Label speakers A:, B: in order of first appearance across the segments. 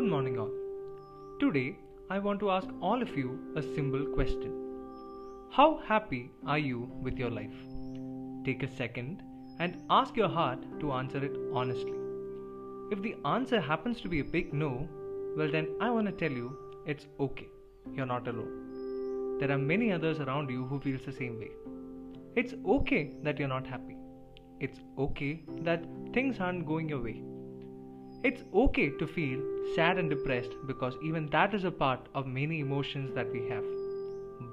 A: Good morning, all. Today, I want to ask all of you a simple question How happy are you with your life? Take a second and ask your heart to answer it honestly. If the answer happens to be a big no, well, then I want to tell you it's okay. You're not alone. There are many others around you who feels the same way. It's okay that you're not happy. It's okay that things aren't going your way. It's okay to feel sad and depressed because even that is a part of many emotions that we have.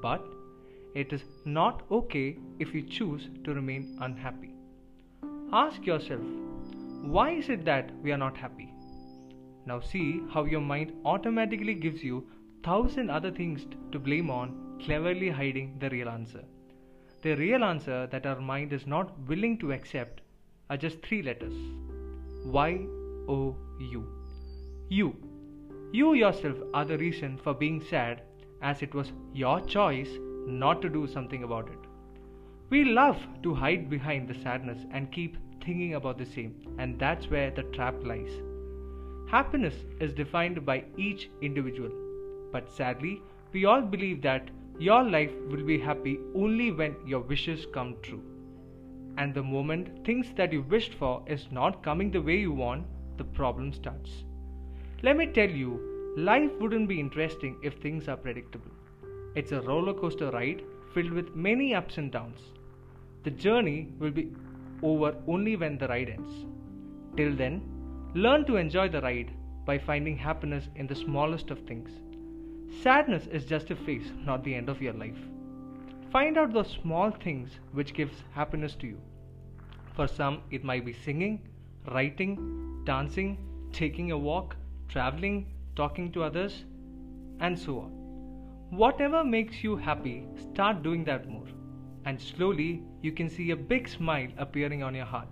A: But it is not okay if you choose to remain unhappy. Ask yourself, why is it that we are not happy? Now see how your mind automatically gives you thousand other things to blame on, cleverly hiding the real answer. The real answer that our mind is not willing to accept are just three letters. Y O U. You. You yourself are the reason for being sad, as it was your choice not to do something about it. We love to hide behind the sadness and keep thinking about the same, and that's where the trap lies. Happiness is defined by each individual, but sadly, we all believe that your life will be happy only when your wishes come true. And the moment things that you wished for is not coming the way you want, the problem starts. Let me tell you, life wouldn't be interesting if things are predictable. It's a roller coaster ride filled with many ups and downs. The journey will be over only when the ride ends. Till then, learn to enjoy the ride by finding happiness in the smallest of things. Sadness is just a phase, not the end of your life. Find out those small things which gives happiness to you. For some, it might be singing, writing, dancing, taking a walk, traveling, talking to others, and so on. Whatever makes you happy, start doing that more. And slowly you can see a big smile appearing on your heart.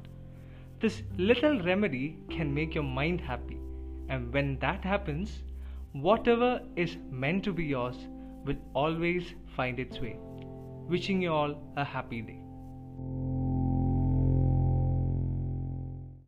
A: This little remedy can make your mind happy. And when that happens, whatever is meant to be yours will always find its way. Wishing you all a happy day.